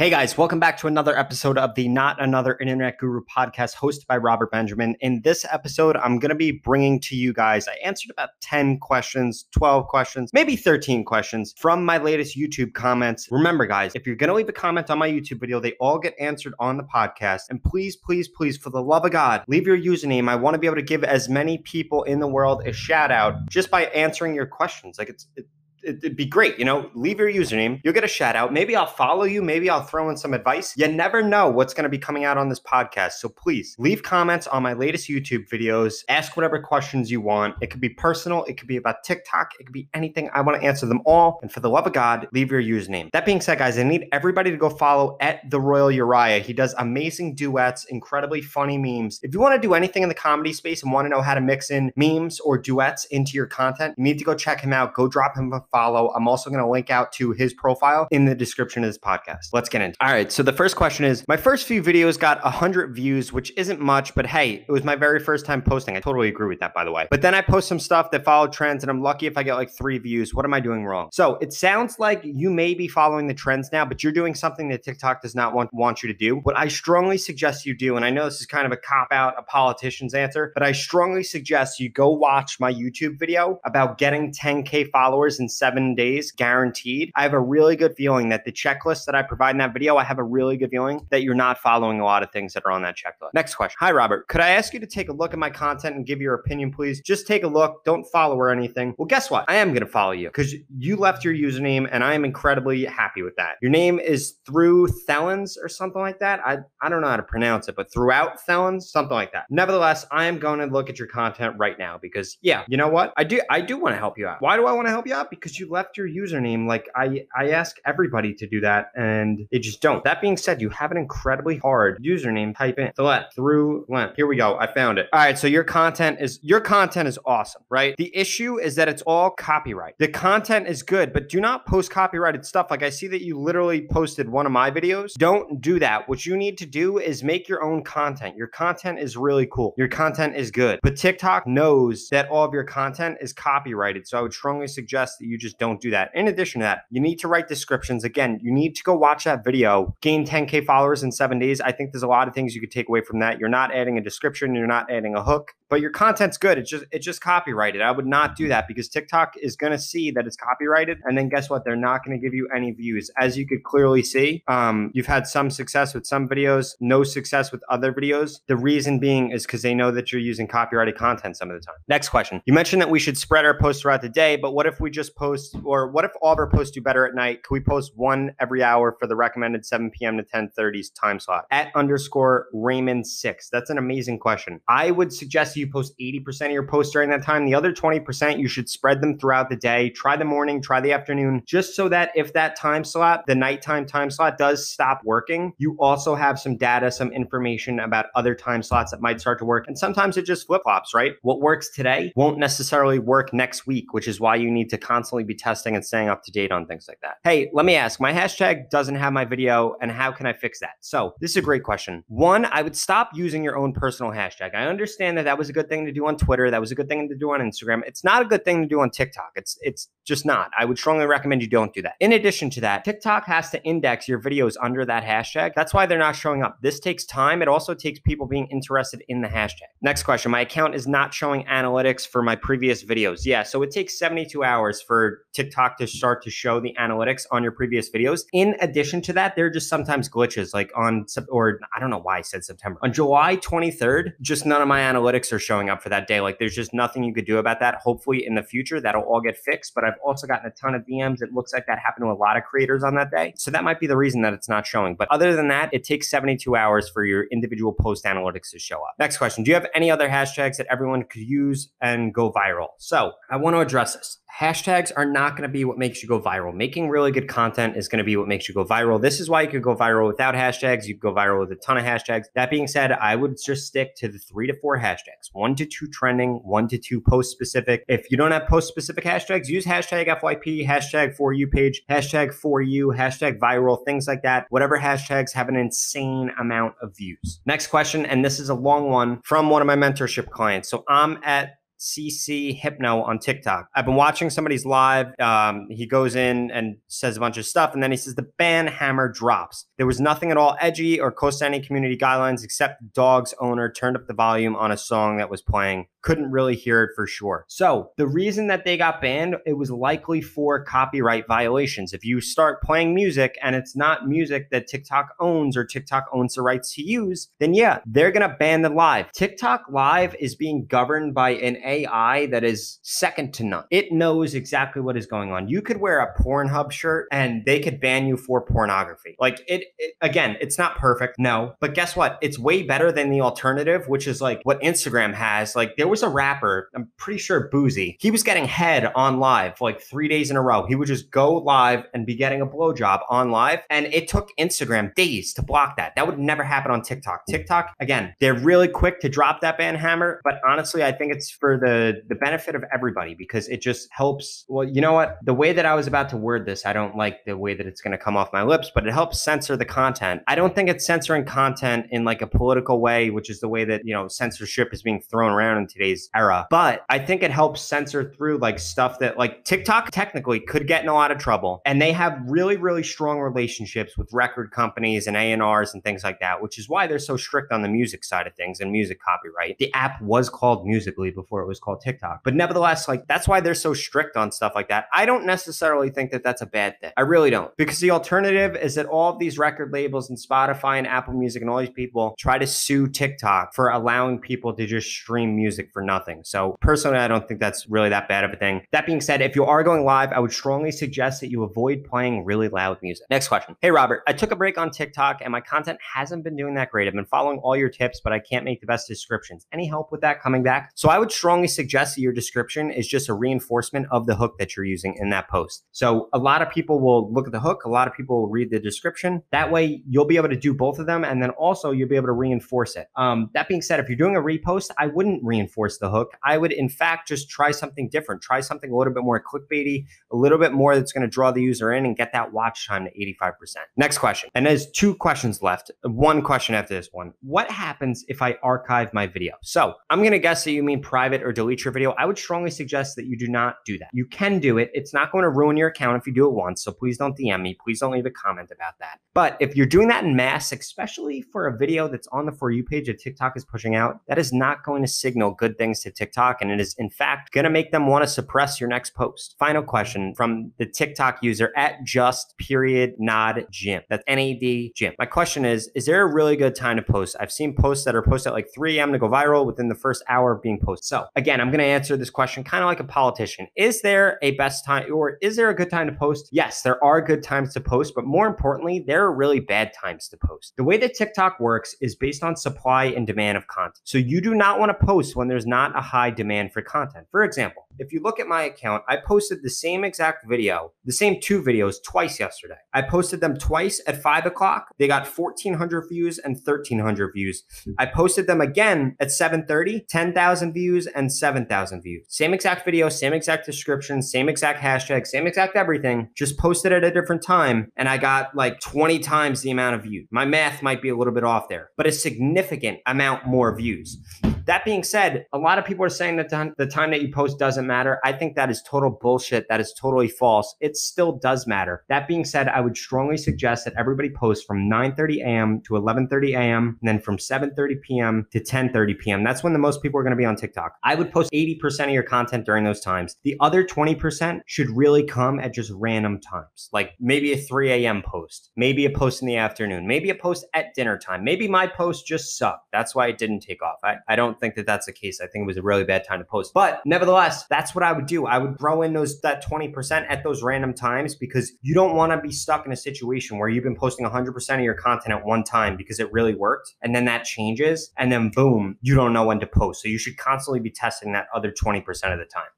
Hey guys, welcome back to another episode of the Not Another Internet Guru podcast hosted by Robert Benjamin. In this episode, I'm going to be bringing to you guys, I answered about 10 questions, 12 questions, maybe 13 questions from my latest YouTube comments. Remember, guys, if you're going to leave a comment on my YouTube video, they all get answered on the podcast. And please, please, please, for the love of God, leave your username. I want to be able to give as many people in the world a shout out just by answering your questions. Like it's, it, it'd be great. You know, leave your username. You'll get a shout out. Maybe I'll follow you. Maybe I'll throw in some advice. You never know what's going to be coming out on this podcast. So please leave comments on my latest YouTube videos. Ask whatever questions you want. It could be personal. It could be about TikTok. It could be anything. I want to answer them all. And for the love of God, leave your username. That being said, guys, I need everybody to go follow at the Royal Uriah. He does amazing duets, incredibly funny memes. If you want to do anything in the comedy space and want to know how to mix in memes or duets into your content, you need to go check him out. Go drop him a follow. I'm also going to link out to his profile in the description of this podcast. Let's get into it. All right. So the first question is my first few videos got 100 views, which isn't much, but hey, it was my very first time posting. I totally agree with that, by the way. But then I post some stuff that followed trends, and I'm lucky if I get like three views. What am I doing wrong? So it sounds like you may be following the trends now, but you're doing something that TikTok does not want, want you to do. What I strongly suggest you do, and I know this is kind of a cop out, a politician's answer, but I strongly suggest you go watch my YouTube video about getting 10K followers in seven days guaranteed. I have a really good feeling that the checklist that I provide in that video, I have a really good feeling that you're not following a lot of things that are on that checklist. Next question. Hi, Robert. Could I ask you to take a look at my content and give your opinion, please? Just take a look. Don't follow or anything. Well, guess what? I am going to follow you because you left your username and I am incredibly happy with that. Your name is through Thelens or something like that. I, I don't know how to pronounce it, but throughout Thelens, something like that. Nevertheless, I am going to look at your content right now because yeah, you know what? I do I do want to help you out. Why do I want to help you out? Because you left your username. Like I I ask everybody to do that and they just don't. That being said, you have an incredibly hard username. Type in Thlet through Lent. Here we go. I found it. All right. So your content is your content is awesome, right? The issue is that it's all copyright. The content is good, but do not post copyrighted stuff. Like I see that you literally posted one of my videos. Don't do that. What you need to do is make your own content. Your content is really cool. Your content is good. But TikTok knows that all of your content is copyrighted. So I would strongly suggest that you just don't do that. In addition to that, you need to write descriptions. Again, you need to go watch that video, gain 10K followers in seven days. I think there's a lot of things you could take away from that. You're not adding a description, you're not adding a hook, but your content's good. It's just it's just copyrighted. I would not do that because TikTok is gonna see that it's copyrighted. And then guess what? They're not gonna give you any views. As you could clearly see, um, you've had some success with some videos, no success with other videos. The reason being is because they know that you're using copyrighted content some of the time. Next question. You mentioned that we should spread our posts throughout the day, but what if we just post, or what if all of our posts do better at night? Can we post one every hour for the recommended 7 p.m. to 10:30 time slot? At underscore Raymond six. That's an amazing question. I would suggest you post 80% of your posts during that time. The other 20%, you should spread them throughout the day. Try the morning, try the afternoon, just so that if that time slot, the nighttime time slot, does stop working, you also have some data, some information about other time slots that might start to work. And sometimes it just flip flops, right? What works today won't necessarily work next week, which is why you need to constantly be testing and staying up to date on things like that. Hey, let me ask my hashtag doesn't have my video, and how can I fix that? So, this is a great question. One, I would stop using your own personal hashtag. I understand that that was a good thing to do on Twitter, that was a good thing to do on Instagram. It's not a good thing to do on TikTok. It's it's just not. I would strongly recommend you don't do that. In addition to that, TikTok has to index your videos under that hashtag. That's why they're not showing up. This takes time. It also takes people being interested in the hashtag. Next question. My account is not showing analytics for my previous videos. Yeah, so it takes 72 hours for TikTok to start to show the analytics on your previous videos. In addition to that, there are just sometimes glitches like on or I don't know why I said September. On July 23rd, just none of my analytics are showing up for that day. Like there's just nothing you could do about that. Hopefully in the future that'll all get fixed, but I've also gotten a ton of DMs. It looks like that happened to a lot of creators on that day. So that might be the reason that it's not showing. But other than that, it takes 72 hours for your individual post analytics to show up. Next question. Do you have any other hashtags that everyone could use and go viral? So I want to address this hashtags are not going to be what makes you go viral. Making really good content is going to be what makes you go viral. This is why you could go viral without hashtags. You could go viral with a ton of hashtags. That being said, I would just stick to the three to four hashtags one to two trending, one to two post specific. If you don't have post specific hashtags, use hashtag FYP, hashtag for you page, hashtag for you, hashtag viral, things like that. Whatever hashtags have an insane amount of views. Next question, and this is a long one from one of my mentorship clients. So I'm at CC Hypno on TikTok. I've been watching somebody's live. Um, he goes in and says a bunch of stuff, and then he says the ban hammer drops. There was nothing at all edgy or any community guidelines except dog's owner turned up the volume on a song that was playing. Couldn't really hear it for sure. So the reason that they got banned, it was likely for copyright violations. If you start playing music and it's not music that TikTok owns or TikTok owns the rights to use, then yeah, they're gonna ban the live. TikTok live is being governed by an AI that is second to none. It knows exactly what is going on. You could wear a Pornhub shirt and they could ban you for pornography. Like it, it again, it's not perfect, no, but guess what? It's way better than the alternative, which is like what Instagram has. Like there was a rapper, I'm pretty sure Boosie, he was getting head on live for like three days in a row. He would just go live and be getting a blowjob on live. And it took Instagram days to block that. That would never happen on TikTok. TikTok, again, they're really quick to drop that ban hammer. But honestly, I think it's for the the benefit of everybody because it just helps. Well, you know what? The way that I was about to word this, I don't like the way that it's going to come off my lips, but it helps censor the content. I don't think it's censoring content in like a political way, which is the way that, you know, censorship is being thrown around in today's era. But I think it helps censor through like stuff that like TikTok technically could get in a lot of trouble. And they have really, really strong relationships with record companies and A&Rs and things like that, which is why they're so strict on the music side of things and music copyright. The app was called Musical.ly before it was called TikTok. But nevertheless, like that's why they're so strict on stuff like that. I don't necessarily think that that's a bad thing. I really don't. Because the alternative is that all of these record labels and Spotify and Apple Music and all these people try to sue TikTok for allowing people to just stream music for nothing. So personally, I don't think that's really that bad of a thing. That being said, if you are going live, I would strongly suggest that you avoid playing really loud music. Next question. Hey, Robert, I took a break on TikTok and my content hasn't been doing that great. I've been following all your tips, but I can't make the best descriptions. Any help with that coming back? So I would strongly suggest that your description is just a reinforcement of the hook that you're using in that post. So a lot of people will look at the hook, a lot of people will read the description. That way you'll be able to do both of them. And then also you'll be able to reinforce it. Um, that being said, if you're doing a repost, I wouldn't reinforce the hook. I would, in fact, just try something different. Try something a little bit more clickbaity, a little bit more that's going to draw the user in and get that watch time to 85%. Next question. And there's two questions left. One question after this one. What happens if I archive my video? So I'm going to guess that you mean private or delete your video. I would strongly suggest that you do not do that. You can do it. It's not going to ruin your account if you do it once. So please don't DM me. Please don't leave a comment about that. But if you're doing that in mass, especially for a video that's on the For You page that TikTok is pushing out, that is not going to signal good things to TikTok. And it is, in fact, going to make them want to suppress your next post. Final question from the TikTok user at just period nod Jim. That's N A D Jim. My question is Is there a really good time to post? I've seen posts that are posted at like 3 a.m. to go viral within the first hour of being posted. So, again, I'm going to answer this question kind of like a politician. Is there a best time or is there a good time to post? Yes, there are good times to post, but more importantly, there are really bad times to post. The way that TikTok works is based on supply and demand of content. So, you do not want to post when there's not a high demand for content. For example, if you look at my account, I posted the same exact video, the same two videos twice yesterday. I posted them twice at five o'clock. They got 1,400 views and 1,300 views. I posted them again at 7:30, 10,000 views and 7,000 views. Same exact video, same exact description, same exact hashtag, same exact everything. Just posted at a different time, and I got like 20 times the amount of views. My math might be a little bit off there, but a significant amount more views. That being said, a lot of people are saying that the time that you post doesn't matter. I think that is total bullshit. That is totally false. It still does matter. That being said, I would strongly suggest that everybody post from 9:30 a.m. to 11:30 a.m. and then from 7:30 p.m. to 10:30 p.m. That's when the most people are going to be on TikTok. I would post 80% of your content during those times. The other 20% should really come at just random times, like maybe a 3 a.m. post, maybe a post in the afternoon, maybe a post at dinner time. Maybe my post just sucked. That's why it didn't take off. I, I don't think that that's the case. I think it was a really bad time to post. But nevertheless, that's what I would do. I would throw in those that 20% at those random times because you don't want to be stuck in a situation where you've been posting 100% of your content at one time because it really worked and then that changes and then boom, you don't know when to post. So you should constantly be testing that other 20% of the time.